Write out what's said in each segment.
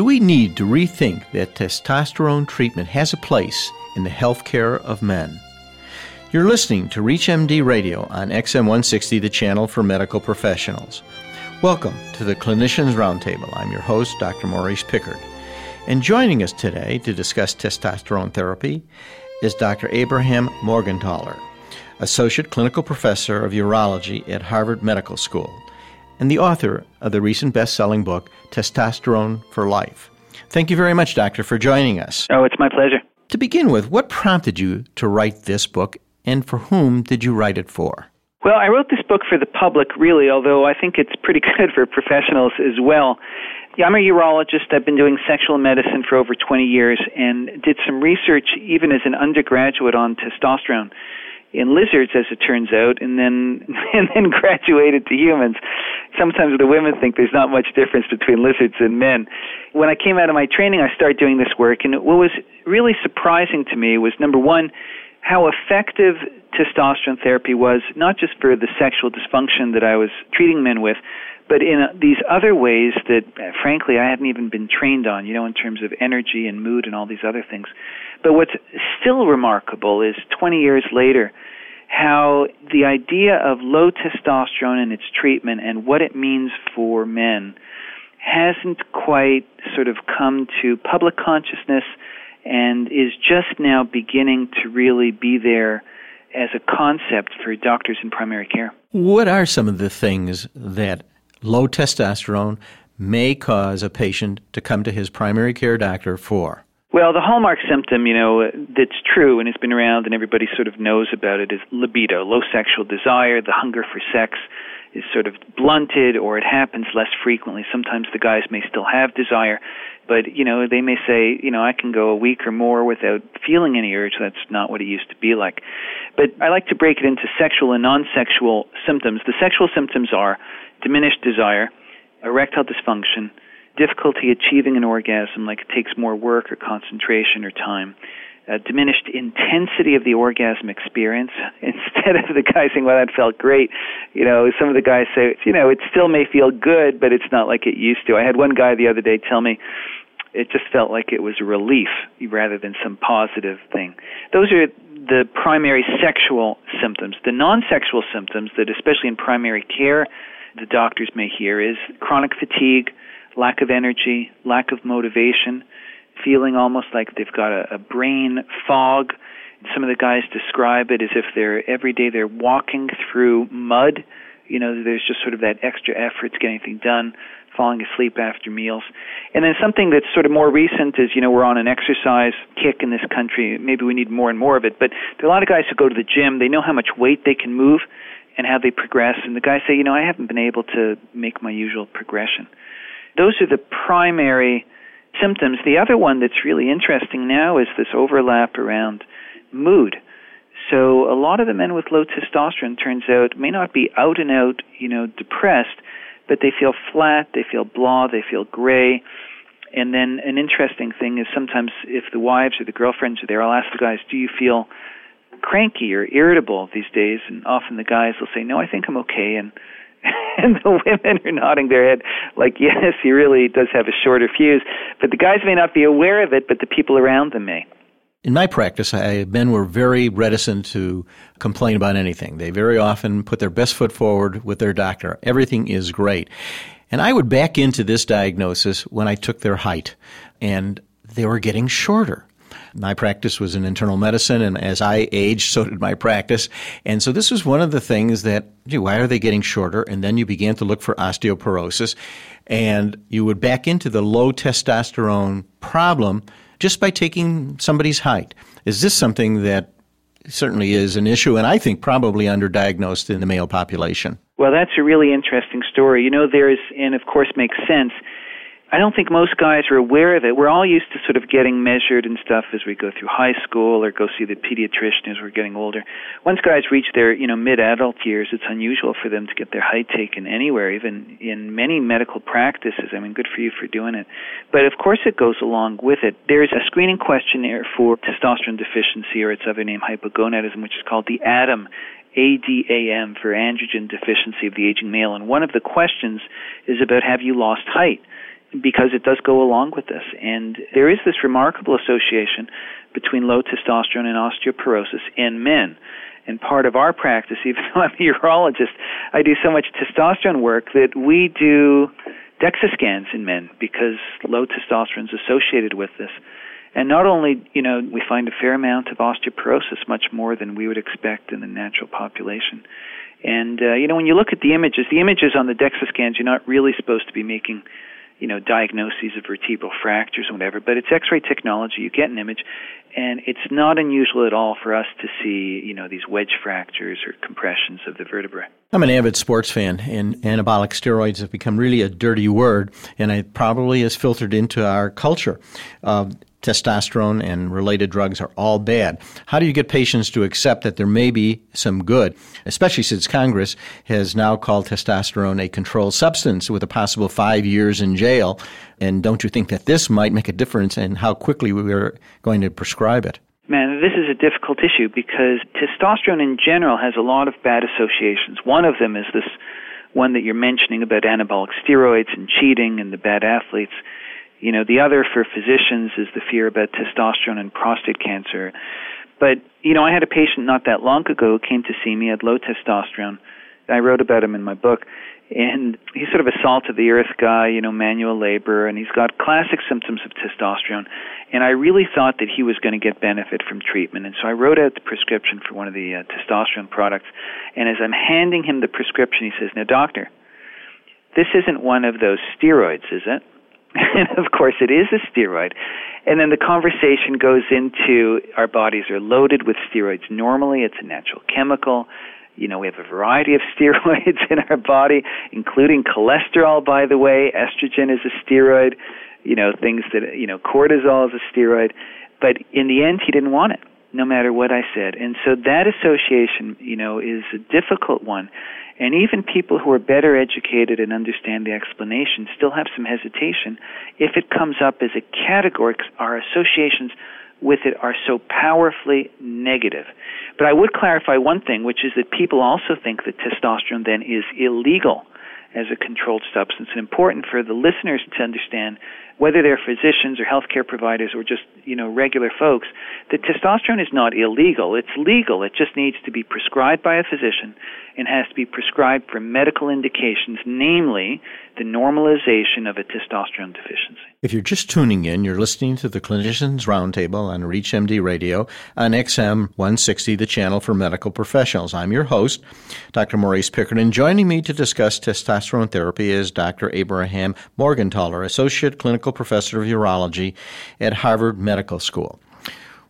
Do we need to rethink that testosterone treatment has a place in the health care of men? You're listening to ReachMD Radio on XM 160, the channel for medical professionals. Welcome to the Clinicians Roundtable. I'm your host, Dr. Maurice Pickard. And joining us today to discuss testosterone therapy is Dr. Abraham Morgentaler, Associate Clinical Professor of Urology at Harvard Medical School and the author of the recent best selling book, Testosterone for Life. Thank you very much, Doctor, for joining us. Oh, it's my pleasure. To begin with, what prompted you to write this book, and for whom did you write it for? Well, I wrote this book for the public, really, although I think it's pretty good for professionals as well. Yeah, I'm a urologist. I've been doing sexual medicine for over 20 years and did some research even as an undergraduate on testosterone in lizards, as it turns out, and then and then graduated to humans. Sometimes the women think there's not much difference between lizards and men. When I came out of my training, I started doing this work, and what was really surprising to me was number one, how effective testosterone therapy was, not just for the sexual dysfunction that I was treating men with, but in uh, these other ways that, uh, frankly, I hadn't even been trained on, you know, in terms of energy and mood and all these other things. But what's still remarkable is 20 years later, how the idea of low testosterone and its treatment and what it means for men hasn't quite sort of come to public consciousness and is just now beginning to really be there as a concept for doctors in primary care. What are some of the things that low testosterone may cause a patient to come to his primary care doctor for? Well, the hallmark symptom, you know, that's true and has been around and everybody sort of knows about it is libido, low sexual desire, the hunger for sex is sort of blunted or it happens less frequently. Sometimes the guys may still have desire, but you know, they may say, you know, I can go a week or more without feeling any urge. That's not what it used to be like. But I like to break it into sexual and non-sexual symptoms. The sexual symptoms are diminished desire, erectile dysfunction, difficulty achieving an orgasm, like it takes more work or concentration or time, uh, diminished intensity of the orgasm experience. Instead of the guy saying, "Well, that felt great," you know, some of the guys say, "You know, it still may feel good, but it's not like it used to." I had one guy the other day tell me it just felt like it was a relief rather than some positive thing. Those are the primary sexual symptoms. The non-sexual symptoms that, especially in primary care, the doctors may hear is chronic fatigue lack of energy, lack of motivation, feeling almost like they've got a, a brain fog. Some of the guys describe it as if they're every day they're walking through mud. You know, there's just sort of that extra effort to get anything done, falling asleep after meals. And then something that's sort of more recent is, you know, we're on an exercise kick in this country. Maybe we need more and more of it. But there are a lot of guys who go to the gym, they know how much weight they can move and how they progress. And the guys say, you know, I haven't been able to make my usual progression. Those are the primary symptoms. The other one that's really interesting now is this overlap around mood. So a lot of the men with low testosterone turns out may not be out and out, you know, depressed, but they feel flat, they feel blah, they feel gray. And then an interesting thing is sometimes if the wives or the girlfriends are there, I'll ask the guys, "Do you feel cranky or irritable these days?" And often the guys will say, "No, I think I'm okay." And and the women are nodding their head like, yes, he really does have a shorter fuse. But the guys may not be aware of it, but the people around them may. In my practice, I, men were very reticent to complain about anything. They very often put their best foot forward with their doctor. Everything is great. And I would back into this diagnosis when I took their height, and they were getting shorter. My practice was in internal medicine, and as I aged, so did my practice. And so this was one of the things that, gee, why are they getting shorter? And then you began to look for osteoporosis, and you would back into the low testosterone problem just by taking somebody's height. Is this something that certainly is an issue, and I think probably underdiagnosed in the male population? Well, that's a really interesting story. You know, there is, and of course makes sense I don't think most guys are aware of it. We're all used to sort of getting measured and stuff as we go through high school or go see the pediatrician as we're getting older. Once guys reach their, you know, mid-adult years, it's unusual for them to get their height taken anywhere, even in many medical practices. I mean, good for you for doing it. But of course it goes along with it. There's a screening questionnaire for testosterone deficiency or its other name hypogonadism, which is called the ADAM ADAM for androgen deficiency of the aging male. And one of the questions is about have you lost height? Because it does go along with this. And there is this remarkable association between low testosterone and osteoporosis in men. And part of our practice, even though I'm a urologist, I do so much testosterone work that we do DEXA scans in men because low testosterone is associated with this. And not only, you know, we find a fair amount of osteoporosis, much more than we would expect in the natural population. And uh, you know, when you look at the images, the images on the DEXA scans, you're not really supposed to be making you know, diagnoses of vertebral fractures and whatever, but it's X-ray technology. You get an image, and it's not unusual at all for us to see, you know, these wedge fractures or compressions of the vertebrae. I'm an avid sports fan, and anabolic steroids have become really a dirty word, and it probably has filtered into our culture. Uh, testosterone and related drugs are all bad. How do you get patients to accept that there may be some good, especially since Congress has now called testosterone a controlled substance with a possible five years in jail? And don't you think that this might make a difference in how quickly we are going to prescribe it? Man, this is a difficult issue because testosterone in general has a lot of bad associations. One of them is this one that you're mentioning about anabolic steroids and cheating and the bad athletes. You know, the other for physicians is the fear about testosterone and prostate cancer. But, you know, I had a patient not that long ago who came to see me, had low testosterone. I wrote about him in my book. And he's sort of a salt of the earth guy, you know, manual labor, and he's got classic symptoms of testosterone. And I really thought that he was going to get benefit from treatment. And so I wrote out the prescription for one of the uh, testosterone products. And as I'm handing him the prescription, he says, Now, doctor, this isn't one of those steroids, is it? and of course it is a steroid. And then the conversation goes into our bodies are loaded with steroids. Normally it's a natural chemical. You know, we have a variety of steroids in our body, including cholesterol, by the way. Estrogen is a steroid. You know, things that, you know, cortisol is a steroid. But in the end, he didn't want it, no matter what I said. And so that association, you know, is a difficult one. And even people who are better educated and understand the explanation still have some hesitation if it comes up as a category, our associations with it are so powerfully negative. But I would clarify one thing, which is that people also think that testosterone then is illegal as a controlled substance. And important for the listeners to understand whether they're physicians or healthcare providers or just you know regular folks, that testosterone is not illegal. It's legal. It just needs to be prescribed by a physician and has to be prescribed for medical indications, namely the normalization of a testosterone deficiency. If you're just tuning in, you're listening to the Clinicians Roundtable on ReachMD Radio on XM 160, the channel for medical professionals. I'm your host, Dr. Maurice Pickard, and joining me to discuss testosterone therapy is Dr. Abraham Morgentaler, Associate Clinical Professor of Urology at Harvard Medical School.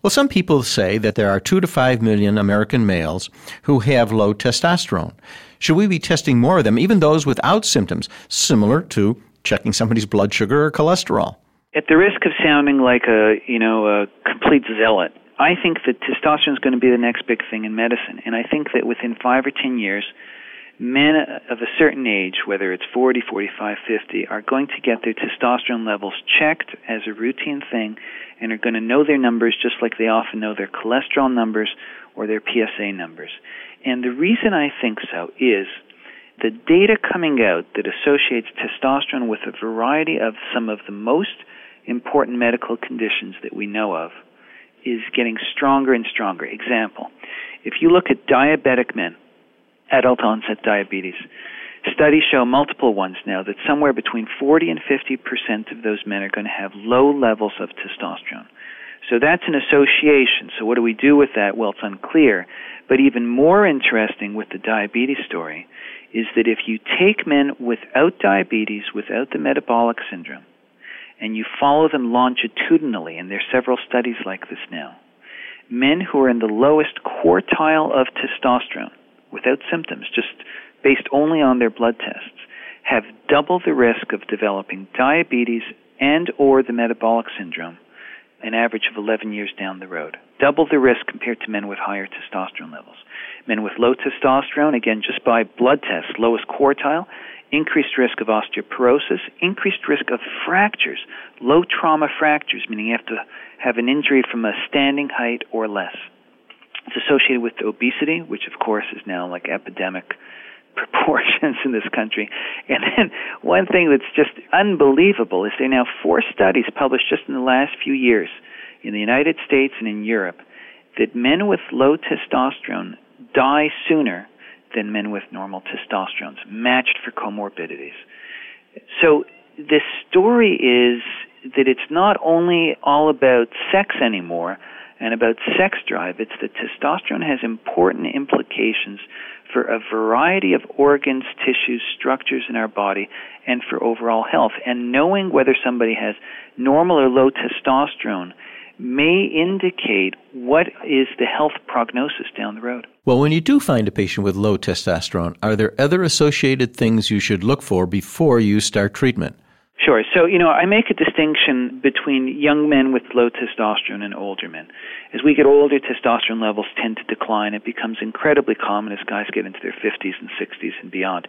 Well, some people say that there are two to five million American males who have low testosterone. Should we be testing more of them, even those without symptoms, similar to checking somebody's blood sugar or cholesterol? At the risk of sounding like a you know a complete zealot, I think that testosterone is going to be the next big thing in medicine, and I think that within five or ten years, men of a certain age, whether it's 40, 45, 50, are going to get their testosterone levels checked as a routine thing and are going to know their numbers just like they often know their cholesterol numbers or their PSA numbers. And the reason I think so is the data coming out that associates testosterone with a variety of some of the most important medical conditions that we know of is getting stronger and stronger. Example, if you look at diabetic men, adult onset diabetes, Studies show multiple ones now that somewhere between 40 and 50 percent of those men are going to have low levels of testosterone. So that's an association. So what do we do with that? Well, it's unclear. But even more interesting with the diabetes story is that if you take men without diabetes, without the metabolic syndrome, and you follow them longitudinally, and there are several studies like this now, men who are in the lowest quartile of testosterone, without symptoms, just based only on their blood tests, have double the risk of developing diabetes and or the metabolic syndrome an average of 11 years down the road. Double the risk compared to men with higher testosterone levels. Men with low testosterone, again, just by blood tests, lowest quartile, increased risk of osteoporosis, increased risk of fractures, low trauma fractures, meaning you have to have an injury from a standing height or less. It's associated with obesity, which of course is now like epidemic proportions in this country. And then one thing that's just unbelievable is there are now four studies published just in the last few years in the United States and in Europe that men with low testosterone die sooner than men with normal testosterone, matched for comorbidities. So the story is that it's not only all about sex anymore and about sex drive, it's that testosterone has important implications for a variety of organs, tissues, structures in our body, and for overall health. And knowing whether somebody has normal or low testosterone may indicate what is the health prognosis down the road. Well, when you do find a patient with low testosterone, are there other associated things you should look for before you start treatment? Sure. So, you know, I make a distinction between young men with low testosterone and older men. As we get older, testosterone levels tend to decline. It becomes incredibly common as guys get into their 50s and 60s and beyond.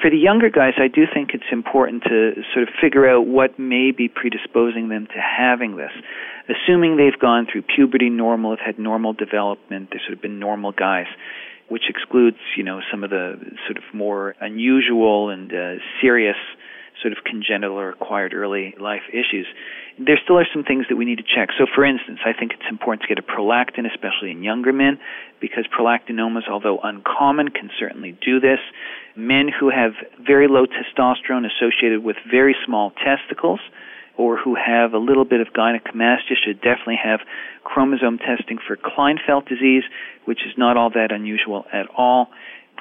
For the younger guys, I do think it's important to sort of figure out what may be predisposing them to having this. Assuming they've gone through puberty normal, have had normal development, they've sort of been normal guys which excludes, you know, some of the sort of more unusual and uh, serious sort of congenital or acquired early life issues, there still are some things that we need to check. So, for instance, I think it's important to get a prolactin, especially in younger men, because prolactinomas, although uncommon, can certainly do this. Men who have very low testosterone associated with very small testicles, or who have a little bit of gynecomastia should definitely have chromosome testing for Klinefelter disease, which is not all that unusual at all.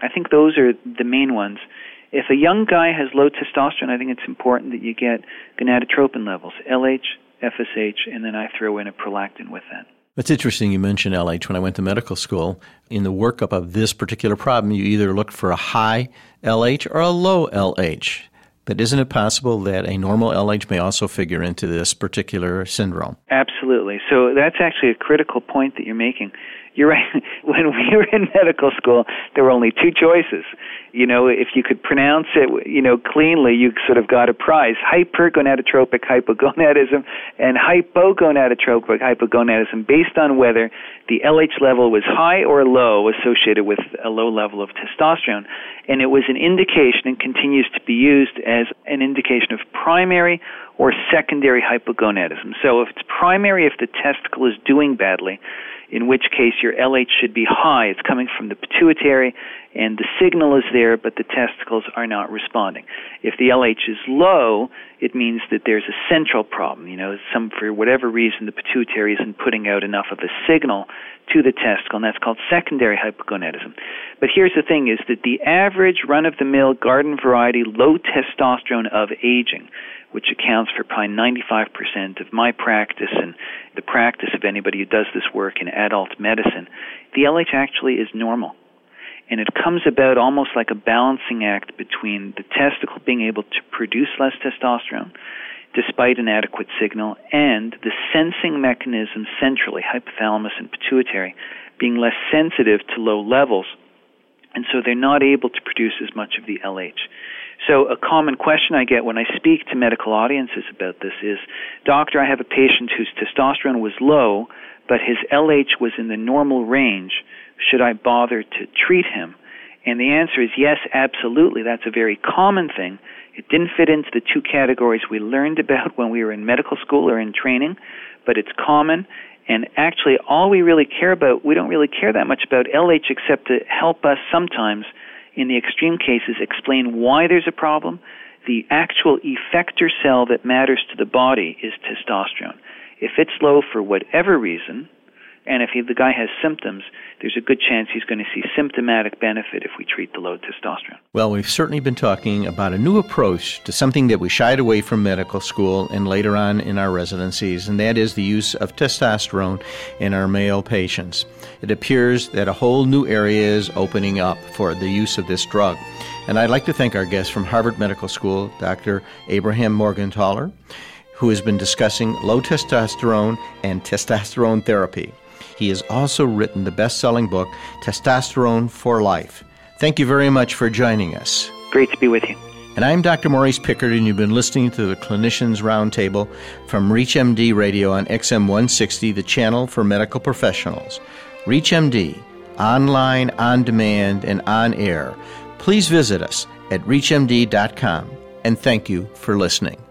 I think those are the main ones. If a young guy has low testosterone, I think it's important that you get gonadotropin levels, LH, FSH, and then I throw in a prolactin with that. It's interesting you mentioned LH. When I went to medical school, in the workup of this particular problem, you either looked for a high LH or a low LH. But isn't it possible that a normal LH may also figure into this particular syndrome? Absolutely. So that's actually a critical point that you're making. You're right. When we were in medical school, there were only two choices. You know, if you could pronounce it, you know, cleanly, you sort of got a prize. Hypergonadotropic hypogonadism and hypogonadotropic hypogonadism based on whether the LH level was high or low associated with a low level of testosterone. And it was an indication and continues to be used as an indication of primary or secondary hypogonadism. So if it's primary, if the testicle is doing badly, in which case your LH should be high. It's coming from the pituitary, and the signal is there, but the testicles are not responding. If the LH is low, it means that there's a central problem. You know, some for whatever reason the pituitary isn't putting out enough of a signal to the testicle, and that's called secondary hypogonadism. But here's the thing: is that the average run-of-the-mill garden variety low testosterone of aging which accounts for probably 95% of my practice and the practice of anybody who does this work in adult medicine, the LH actually is normal. And it comes about almost like a balancing act between the testicle being able to produce less testosterone despite an adequate signal and the sensing mechanism centrally, hypothalamus and pituitary, being less sensitive to low levels. And so they're not able to produce as much of the LH. So, a common question I get when I speak to medical audiences about this is Doctor, I have a patient whose testosterone was low, but his LH was in the normal range. Should I bother to treat him? And the answer is yes, absolutely. That's a very common thing. It didn't fit into the two categories we learned about when we were in medical school or in training, but it's common. And actually, all we really care about, we don't really care that much about LH except to help us sometimes in the extreme cases, explain why there's a problem. The actual effector cell that matters to the body is testosterone. If it's low for whatever reason, and if he, the guy has symptoms, there's a good chance he's going to see symptomatic benefit if we treat the low testosterone. Well, we've certainly been talking about a new approach to something that we shied away from medical school and later on in our residencies, and that is the use of testosterone in our male patients. It appears that a whole new area is opening up for the use of this drug. And I'd like to thank our guest from Harvard Medical School, Dr. Abraham Morgentaler, who has been discussing low testosterone and testosterone therapy. He has also written the best selling book, Testosterone for Life. Thank you very much for joining us. Great to be with you. And I'm Dr. Maurice Pickard, and you've been listening to the Clinicians Roundtable from ReachMD Radio on XM 160, the channel for medical professionals. ReachMD, online, on demand, and on air please visit us at reachmd.com and thank you for listening.